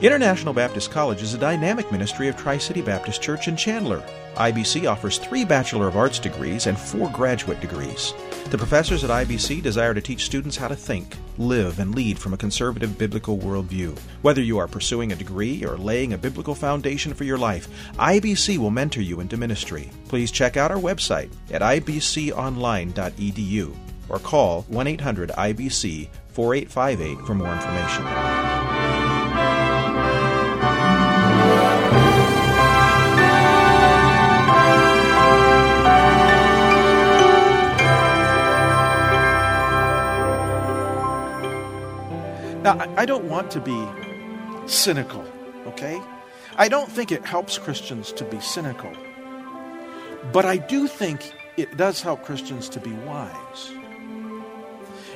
International Baptist College is a dynamic ministry of Tri City Baptist Church in Chandler. IBC offers three Bachelor of Arts degrees and four graduate degrees. The professors at IBC desire to teach students how to think, live, and lead from a conservative biblical worldview. Whether you are pursuing a degree or laying a biblical foundation for your life, IBC will mentor you into ministry. Please check out our website at ibconline.edu or call 1 800 IBC 4858 for more information. Now, I don't want to be cynical, okay? I don't think it helps Christians to be cynical. But I do think it does help Christians to be wise.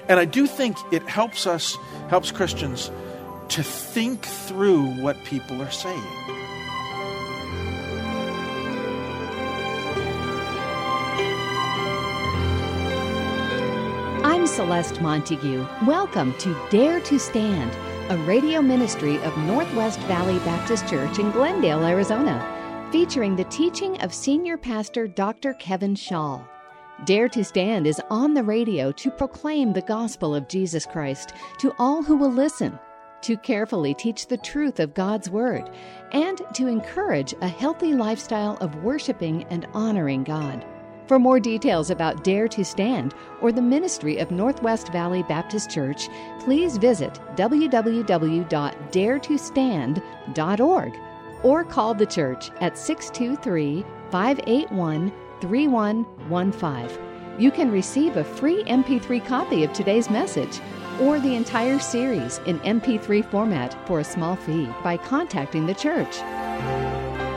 And I do think it helps us, helps Christians to think through what people are saying. Celeste Montague. Welcome to Dare to Stand, a radio ministry of Northwest Valley Baptist Church in Glendale, Arizona, featuring the teaching of Senior Pastor Dr. Kevin Shaw. Dare to Stand is on the radio to proclaim the gospel of Jesus Christ to all who will listen, to carefully teach the truth of God's Word, and to encourage a healthy lifestyle of worshiping and honoring God. For more details about Dare to Stand or the ministry of Northwest Valley Baptist Church, please visit www.daretostand.org or call the church at 623 581 3115. You can receive a free MP3 copy of today's message or the entire series in MP3 format for a small fee by contacting the church.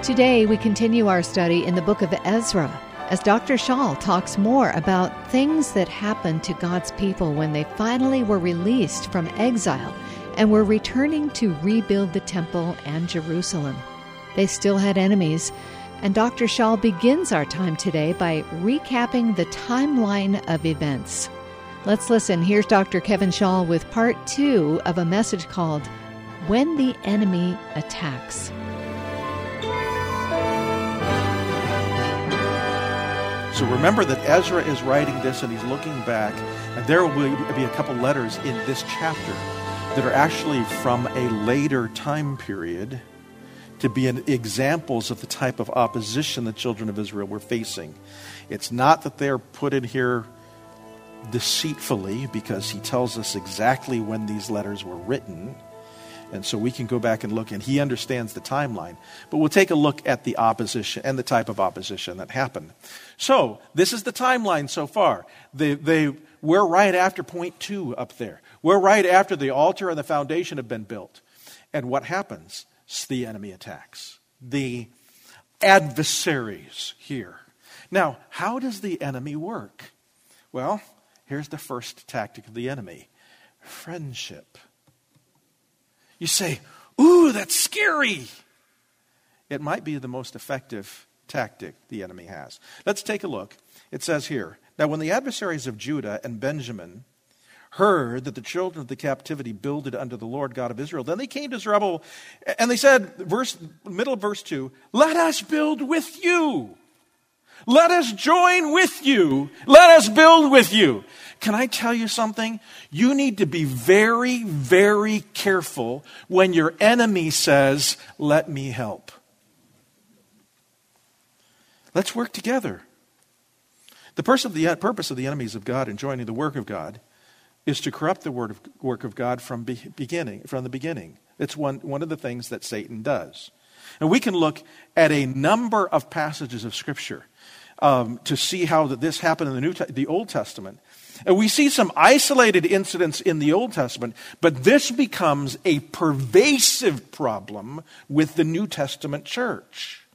Today, we continue our study in the book of Ezra as Dr. Shaw talks more about things that happened to God's people when they finally were released from exile and were returning to rebuild the temple and Jerusalem. They still had enemies, and Dr. Shaw begins our time today by recapping the timeline of events. Let's listen. Here's Dr. Kevin Shaw with part two of a message called When the Enemy Attacks. So remember that Ezra is writing this and he's looking back, and there will be a couple letters in this chapter that are actually from a later time period to be examples of the type of opposition the children of Israel were facing. It's not that they're put in here deceitfully because he tells us exactly when these letters were written. And so we can go back and look, and he understands the timeline. But we'll take a look at the opposition and the type of opposition that happened. So, this is the timeline so far. They, they, we're right after point two up there. We're right after the altar and the foundation have been built. And what happens? The enemy attacks. The adversaries here. Now, how does the enemy work? Well, here's the first tactic of the enemy friendship. You say, Ooh, that's scary. It might be the most effective tactic the enemy has. Let's take a look. It says here Now, when the adversaries of Judah and Benjamin heard that the children of the captivity builded unto the Lord God of Israel, then they came to Zerubbabel and they said, verse, middle of verse 2, Let us build with you. Let us join with you. Let us build with you. Can I tell you something? You need to be very, very careful when your enemy says, Let me help. Let's work together. The purpose of the, enemies of God in joining the work of God is to corrupt the word of, work of God from, beginning, from the beginning. It's one, one of the things that Satan does. And we can look at a number of passages of Scripture um, to see how that this happened in the, New the Old Testament. And we see some isolated incidents in the Old Testament, but this becomes a pervasive problem with the New Testament church.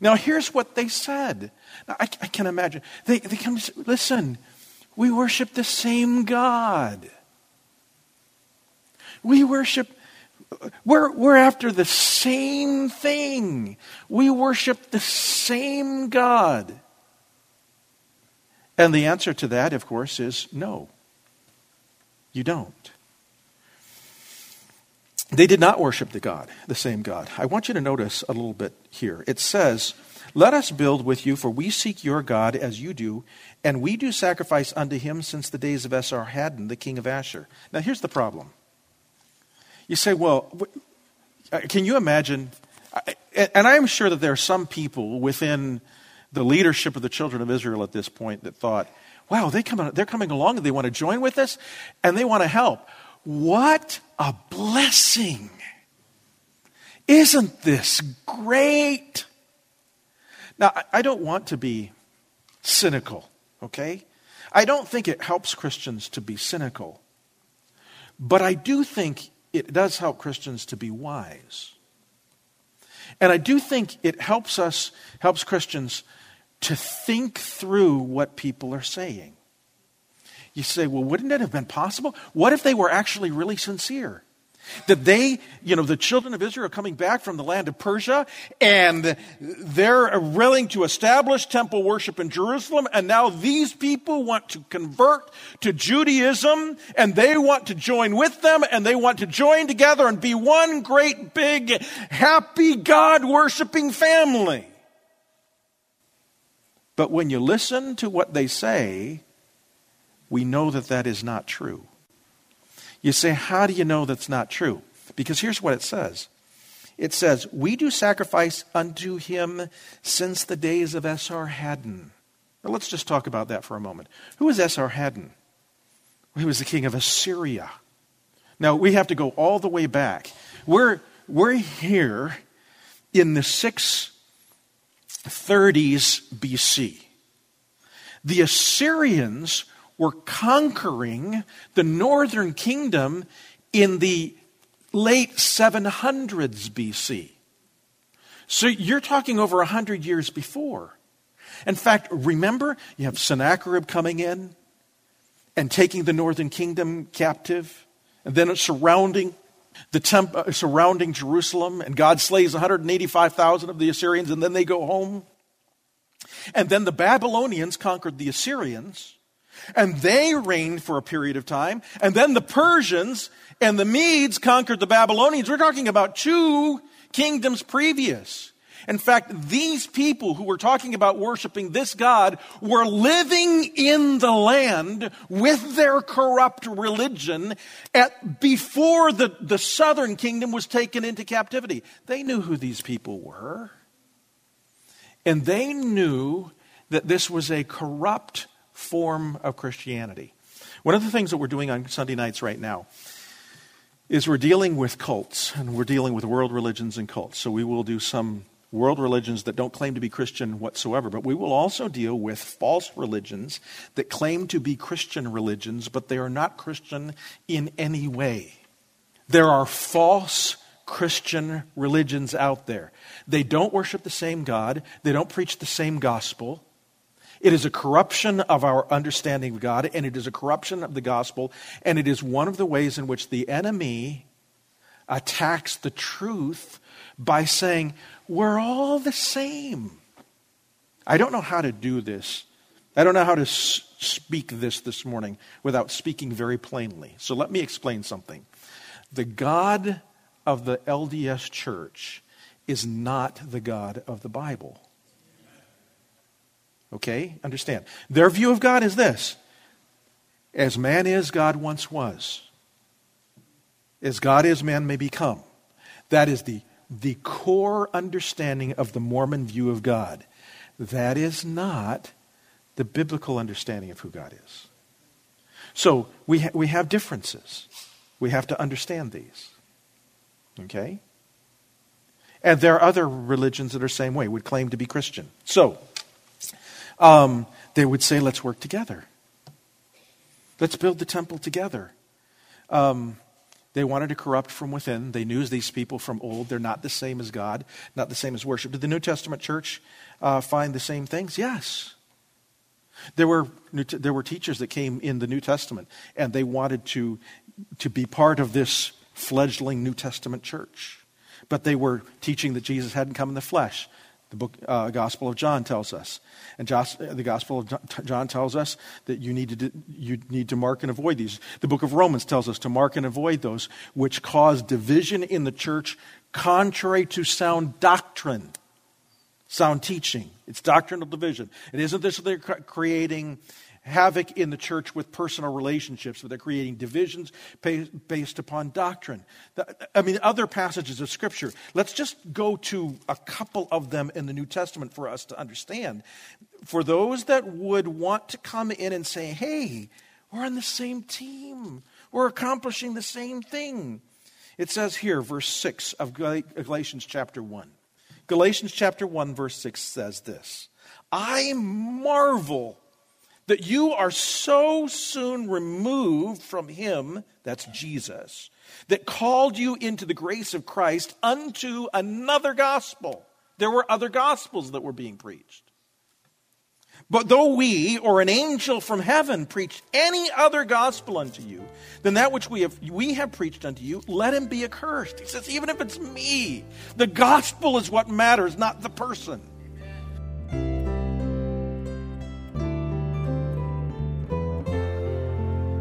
Now, here's what they said. Now, I, I can imagine. They, they come, listen, we worship the same God. We worship, we're, we're after the same thing. We worship the same God. And the answer to that, of course, is no. You don't. they did not worship the God, the same God. I want you to notice a little bit here. It says, Let us build with you, for we seek your God as you do, and we do sacrifice unto him since the days of Esarhaddon, the king of Ashur. Now, here's the problem. You say, Well, uh, can you imagine? And I'm sure that there are some people within the leadership of the children of Israel at this point that thought, wow, they come, they're coming along and they want to join with us and they want to help. What a blessing! Isn't this great? Now, I don't want to be cynical, okay? I don't think it helps Christians to be cynical. But I do think it does help Christians to be wise. And I do think it helps us, helps Christians to think through what people are saying. You say, well, wouldn't it have been possible? What if they were actually really sincere? That they, you know, the children of Israel are coming back from the land of Persia and they're willing to establish temple worship in Jerusalem. And now these people want to convert to Judaism and they want to join with them and they want to join together and be one great big happy God worshiping family. But when you listen to what they say, we know that that is not true. You say, How do you know that's not true? Because here's what it says it says, We do sacrifice unto him since the days of Esarhaddon. Now let's just talk about that for a moment. Who is Esarhaddon? He was the king of Assyria. Now we have to go all the way back. We're, we're here in the 630s BC. The Assyrians were conquering the northern kingdom in the late 700s BC. So you're talking over 100 years before. In fact, remember, you have Sennacherib coming in and taking the northern kingdom captive, and then surrounding the temp- uh, surrounding Jerusalem, and God slays 185,000 of the Assyrians, and then they go home. And then the Babylonians conquered the Assyrians, and they reigned for a period of time. And then the Persians and the Medes conquered the Babylonians. We're talking about two kingdoms previous. In fact, these people who were talking about worshiping this God were living in the land with their corrupt religion at, before the, the southern kingdom was taken into captivity. They knew who these people were. And they knew that this was a corrupt form of Christianity. One of the things that we're doing on Sunday nights right now is we're dealing with cults and we're dealing with world religions and cults. So we will do some world religions that don't claim to be Christian whatsoever, but we will also deal with false religions that claim to be Christian religions, but they are not Christian in any way. There are false Christian religions out there. They don't worship the same God, they don't preach the same gospel. It is a corruption of our understanding of God, and it is a corruption of the gospel, and it is one of the ways in which the enemy attacks the truth by saying, We're all the same. I don't know how to do this. I don't know how to speak this this morning without speaking very plainly. So let me explain something. The God of the LDS church is not the God of the Bible. Okay? Understand. Their view of God is this As man is, God once was. As God is, man may become. That is the, the core understanding of the Mormon view of God. That is not the biblical understanding of who God is. So we, ha- we have differences. We have to understand these. Okay? And there are other religions that are same way, would claim to be Christian. So, um, they would say, let's work together. Let's build the temple together. Um, they wanted to corrupt from within. They knew these people from old. They're not the same as God, not the same as worship. Did the New Testament church uh, find the same things? Yes. There were, there were teachers that came in the New Testament, and they wanted to, to be part of this fledgling New Testament church. But they were teaching that Jesus hadn't come in the flesh. The book, uh, Gospel of John tells us, and the Gospel of John tells us that you need to you need to mark and avoid these. The book of Romans tells us to mark and avoid those which cause division in the church, contrary to sound doctrine, sound teaching. It's doctrinal division. It isn't this they're creating havoc in the church with personal relationships, but they're creating divisions based upon doctrine. I mean, other passages of Scripture. Let's just go to a couple of them in the New Testament for us to understand. For those that would want to come in and say, hey, we're on the same team, we're accomplishing the same thing. It says here, verse 6 of Galatians chapter 1. Galatians chapter 1, verse 6 says this I marvel that you are so soon removed from him, that's Jesus, that called you into the grace of Christ unto another gospel. There were other gospels that were being preached. But though we or an angel from heaven preach any other gospel unto you than that which we have, we have preached unto you, let him be accursed. He says, even if it's me, the gospel is what matters, not the person.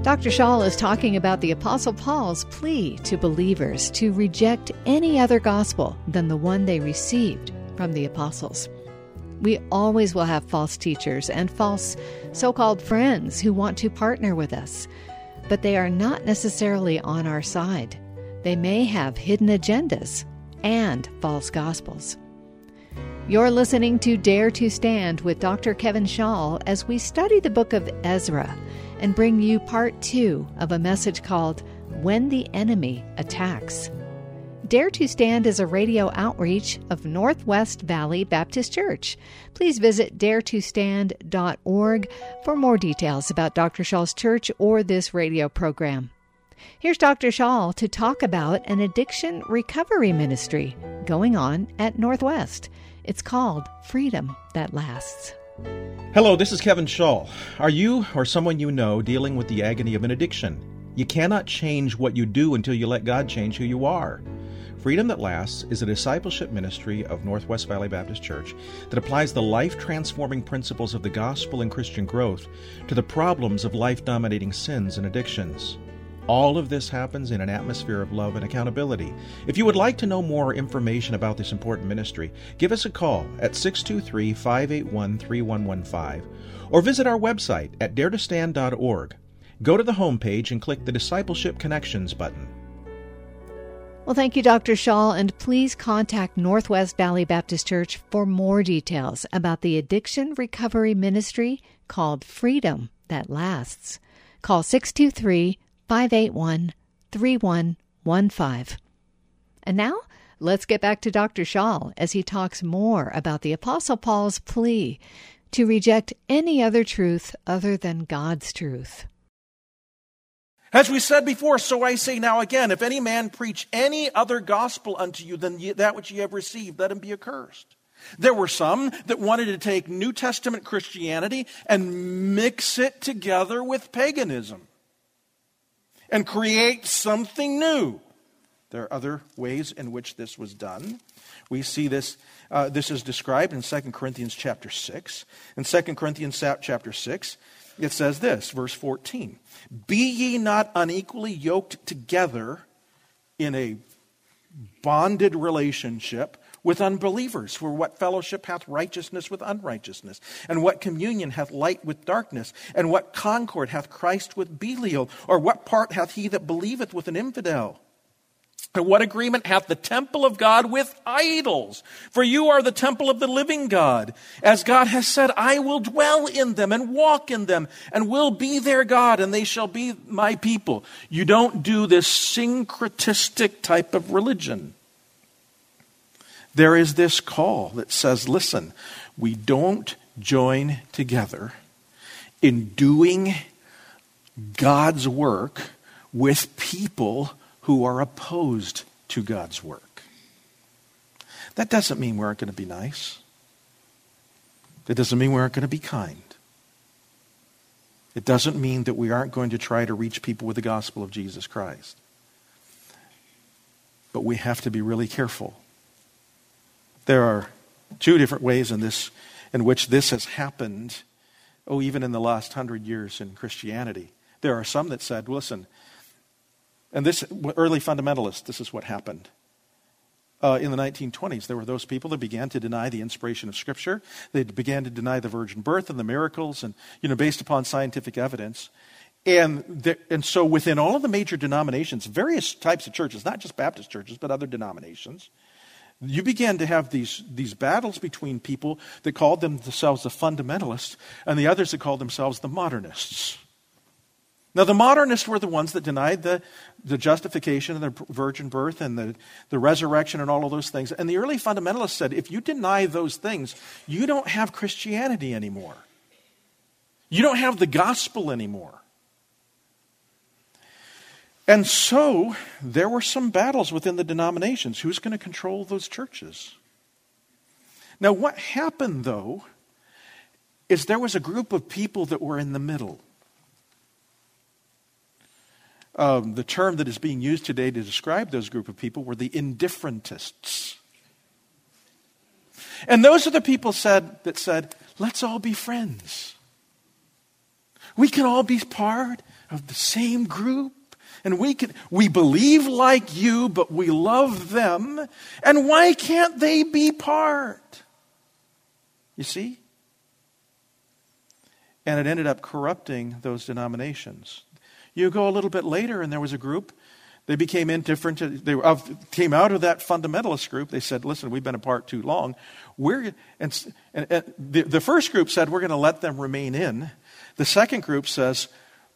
Dr. Shaw is talking about the Apostle Paul's plea to believers to reject any other gospel than the one they received from the apostles. We always will have false teachers and false so called friends who want to partner with us, but they are not necessarily on our side. They may have hidden agendas and false gospels. You're listening to Dare to Stand with Dr. Kevin Shaw as we study the book of Ezra and bring you part two of a message called When the Enemy Attacks. Dare to Stand is a radio outreach of Northwest Valley Baptist Church. Please visit daretostand.org for more details about Dr. Shaw's church or this radio program. Here's Dr. Shaw to talk about an addiction recovery ministry going on at Northwest. It's called Freedom That Lasts. Hello, this is Kevin Shaw. Are you or someone you know dealing with the agony of an addiction? You cannot change what you do until you let God change who you are. Freedom That Lasts is a discipleship ministry of Northwest Valley Baptist Church that applies the life transforming principles of the gospel and Christian growth to the problems of life dominating sins and addictions. All of this happens in an atmosphere of love and accountability. If you would like to know more information about this important ministry, give us a call at 623 581 3115 or visit our website at daretostand.org. Go to the homepage and click the Discipleship Connections button. Well, thank you, Dr. Shaw, and please contact Northwest Valley Baptist Church for more details about the addiction recovery ministry called Freedom That Lasts. Call 623 581 3115. And now, let's get back to Dr. Shaw as he talks more about the Apostle Paul's plea to reject any other truth other than God's truth. As we said before, so I say now again if any man preach any other gospel unto you than that which ye have received, let him be accursed. There were some that wanted to take New Testament Christianity and mix it together with paganism and create something new. There are other ways in which this was done. We see this, uh, this is described in 2 Corinthians chapter 6. In 2 Corinthians chapter 6, it says this, verse 14 Be ye not unequally yoked together in a bonded relationship with unbelievers. For what fellowship hath righteousness with unrighteousness? And what communion hath light with darkness? And what concord hath Christ with Belial? Or what part hath he that believeth with an infidel? And what agreement hath the temple of God with idols? For you are the temple of the living God. As God has said, I will dwell in them and walk in them and will be their God and they shall be my people. You don't do this syncretistic type of religion there is this call that says, listen, we don't join together in doing God's work with people who are opposed to God's work. That doesn't mean we aren't going to be nice. That doesn't mean we aren't going to be kind. It doesn't mean that we aren't going to try to reach people with the gospel of Jesus Christ. But we have to be really careful there are Two different ways in this in which this has happened. Oh, even in the last hundred years in Christianity. There are some that said, listen, and this early fundamentalists, this is what happened. Uh, in the 1920s, there were those people that began to deny the inspiration of Scripture. They began to deny the virgin birth and the miracles, and you know, based upon scientific evidence. And and so, within all of the major denominations, various types of churches, not just Baptist churches, but other denominations, you began to have these, these battles between people that called themselves the fundamentalists and the others that called themselves the modernists. Now, the modernists were the ones that denied the, the justification of the virgin birth and the, the resurrection and all of those things. And the early fundamentalists said if you deny those things, you don't have Christianity anymore. You don't have the gospel anymore. And so there were some battles within the denominations. Who's going to control those churches? Now, what happened, though, is there was a group of people that were in the middle um, the term that is being used today to describe those group of people were the indifferentists. And those are the people said, that said, let's all be friends. We can all be part of the same group. And we can, we believe like you, but we love them. And why can't they be part? You see? And it ended up corrupting those denominations. You go a little bit later, and there was a group. They became indifferent. They came out of that fundamentalist group. They said, "Listen, we've been apart too long. We're and, and, and the, the first group said we're going to let them remain in. The second group says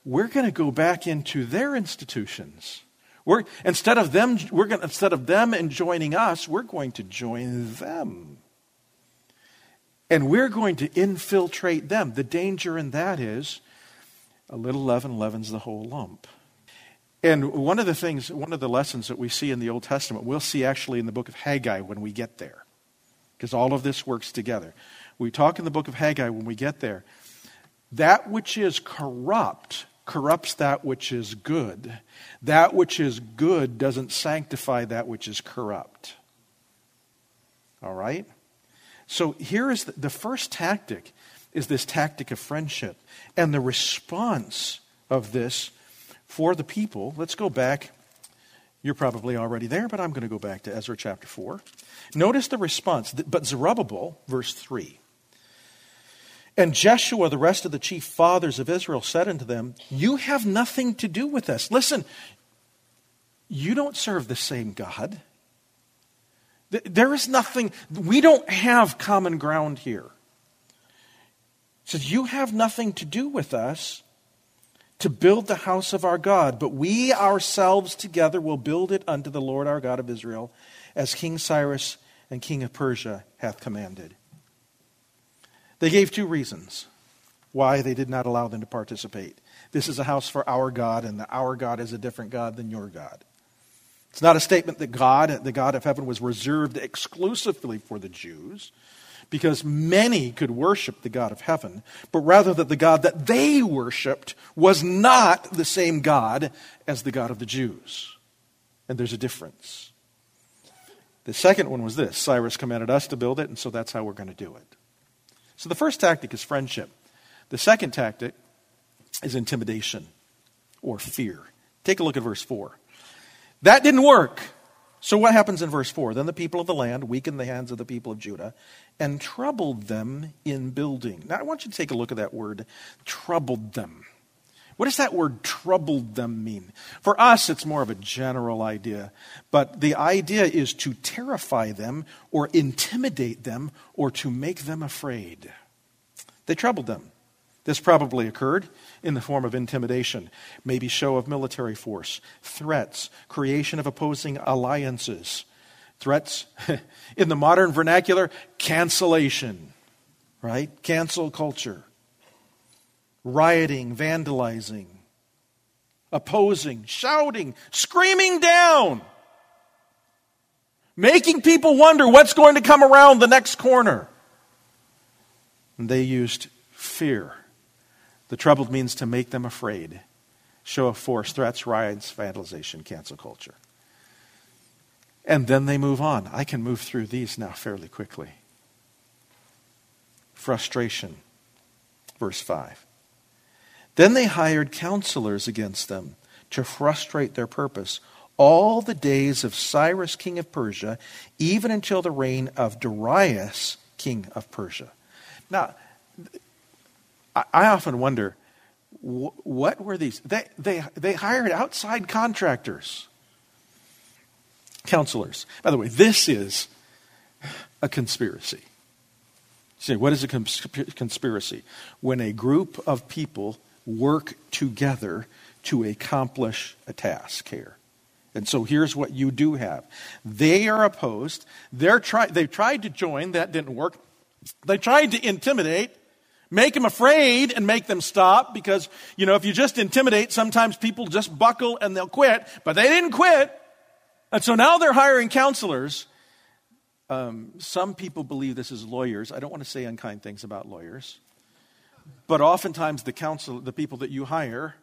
we're going to go back into their institutions. We're, instead of them, we're going, instead of them and joining us, we're going to join them." And we're going to infiltrate them. The danger in that is a little leaven leavens the whole lump. And one of the things, one of the lessons that we see in the Old Testament, we'll see actually in the book of Haggai when we get there, because all of this works together. We talk in the book of Haggai when we get there. That which is corrupt corrupts that which is good. That which is good doesn't sanctify that which is corrupt. All right? So here is the, the first tactic is this tactic of friendship. And the response of this for the people, let's go back. You're probably already there, but I'm going to go back to Ezra chapter 4. Notice the response. But Zerubbabel, verse 3. And Jeshua, the rest of the chief fathers of Israel, said unto them, You have nothing to do with us. Listen, you don't serve the same God. There is nothing, we don't have common ground here says, You have nothing to do with us to build the house of our God, but we ourselves together will build it unto the Lord our God of Israel, as King Cyrus and King of Persia hath commanded. They gave two reasons why they did not allow them to participate. This is a house for our God, and our God is a different God than your God. It's not a statement that God, the God of heaven, was reserved exclusively for the Jews because many could worship the God of heaven, but rather that the God that they worshiped was not the same God as the God of the Jews. And there's a difference. The second one was this Cyrus commanded us to build it, and so that's how we're going to do it. So the first tactic is friendship. The second tactic is intimidation or fear. Take a look at verse 4. That didn't work. So, what happens in verse 4? Then the people of the land weakened the hands of the people of Judah and troubled them in building. Now, I want you to take a look at that word, troubled them. What does that word troubled them mean? For us, it's more of a general idea, but the idea is to terrify them or intimidate them or to make them afraid. They troubled them. This probably occurred in the form of intimidation, maybe show of military force, threats, creation of opposing alliances. Threats, in the modern vernacular, cancellation, right? Cancel culture. Rioting, vandalizing, opposing, shouting, screaming down, making people wonder what's going to come around the next corner. And they used fear the troubled means to make them afraid, show of force, threats, riots, vandalization, cancel culture. And then they move on. I can move through these now fairly quickly. frustration. Verse 5. Then they hired counselors against them to frustrate their purpose all the days of Cyrus, king of Persia, even until the reign of Darius, king of Persia. Now, I often wonder what were these? They, they, they hired outside contractors, counselors. By the way, this is a conspiracy. Say, what is a conspiracy? When a group of people work together to accomplish a task here. And so here's what you do have. They are opposed. They're try, they tried to join. That didn't work. They tried to intimidate, make them afraid and make them stop because, you know, if you just intimidate, sometimes people just buckle and they'll quit. But they didn't quit. And so now they're hiring counselors. Um, some people believe this is lawyers. I don't want to say unkind things about lawyers. But oftentimes the counsel, the people that you hire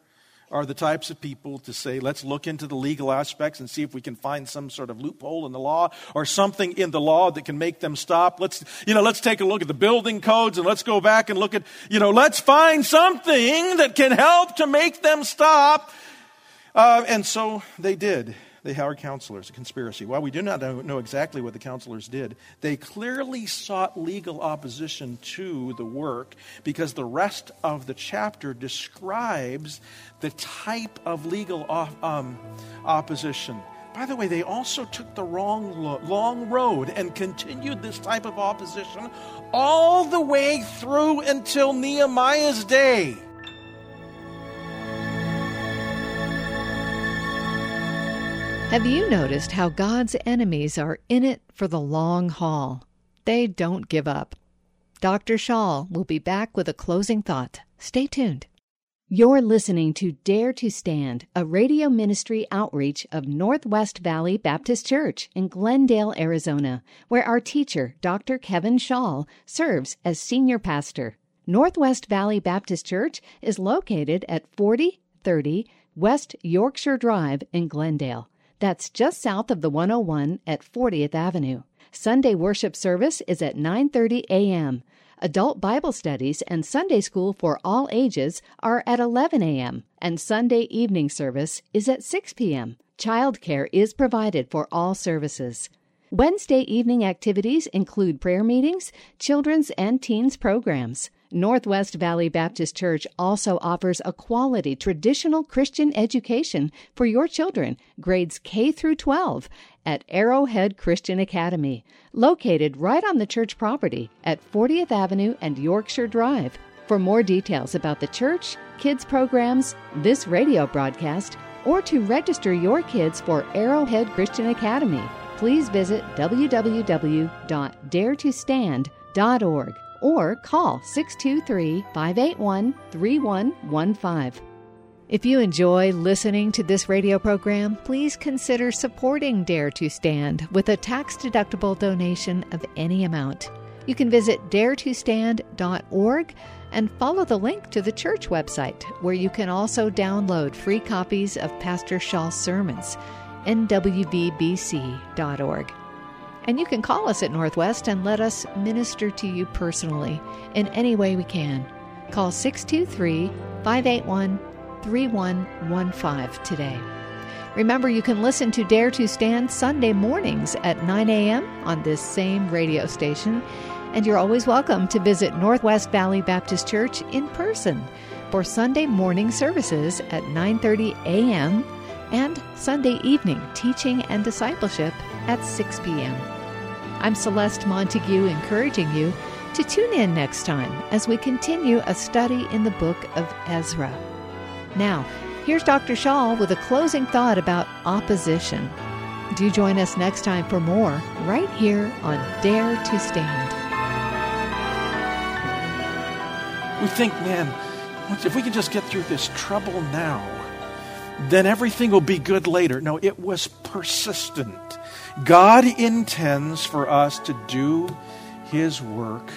are the types of people to say, let's look into the legal aspects and see if we can find some sort of loophole in the law or something in the law that can make them stop. Let's, you know, let's take a look at the building codes and let's go back and look at, you know, let's find something that can help to make them stop. Uh, and so they did they hired counselors, a conspiracy. While we do not know exactly what the counselors did, they clearly sought legal opposition to the work because the rest of the chapter describes the type of legal um, opposition. By the way, they also took the wrong lo- long road and continued this type of opposition all the way through until Nehemiah's day. Have you noticed how God's enemies are in it for the long haul? They don't give up. Dr. Shaw will be back with a closing thought. Stay tuned. You're listening to Dare to Stand, a radio ministry outreach of Northwest Valley Baptist Church in Glendale, Arizona, where our teacher, Dr. Kevin Shaw, serves as senior pastor. Northwest Valley Baptist Church is located at 4030 West Yorkshire Drive in Glendale. That's just south of the 101 at 40th Avenue. Sunday worship service is at 9:30 a.m. Adult Bible studies and Sunday school for all ages are at 11 a.m. and Sunday evening service is at 6 p.m. Childcare is provided for all services. Wednesday evening activities include prayer meetings, children's and teens programs. Northwest Valley Baptist Church also offers a quality traditional Christian education for your children, grades K through 12, at Arrowhead Christian Academy, located right on the church property at 40th Avenue and Yorkshire Drive. For more details about the church, kids programs, this radio broadcast, or to register your kids for Arrowhead Christian Academy, please visit www.daretostand.org or call 623 581 3115. If you enjoy listening to this radio program, please consider supporting Dare to Stand with a tax deductible donation of any amount. You can visit daretostand.org and follow the link to the church website, where you can also download free copies of Pastor Shaw's sermons, nwvbc.org. And you can call us at Northwest and let us minister to you personally in any way we can. Call 623 581 3115 today. Remember, you can listen to Dare to Stand Sunday mornings at 9 a.m. on this same radio station. And you're always welcome to visit Northwest Valley Baptist Church in person for Sunday morning services at 9:30 a.m. and Sunday evening teaching and discipleship at 6 p.m. I'm Celeste Montague, encouraging you to tune in next time as we continue a study in the book of Ezra. Now, here's Dr. Shaw with a closing thought about opposition. Do join us next time for more right here on Dare to Stand. We think, man, if we can just get through this trouble now, then everything will be good later. No, it was persistent. God intends for us to do His work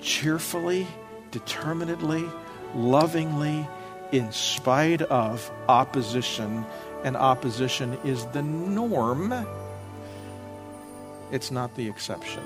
cheerfully, determinedly, lovingly, in spite of opposition, and opposition is the norm, it's not the exception.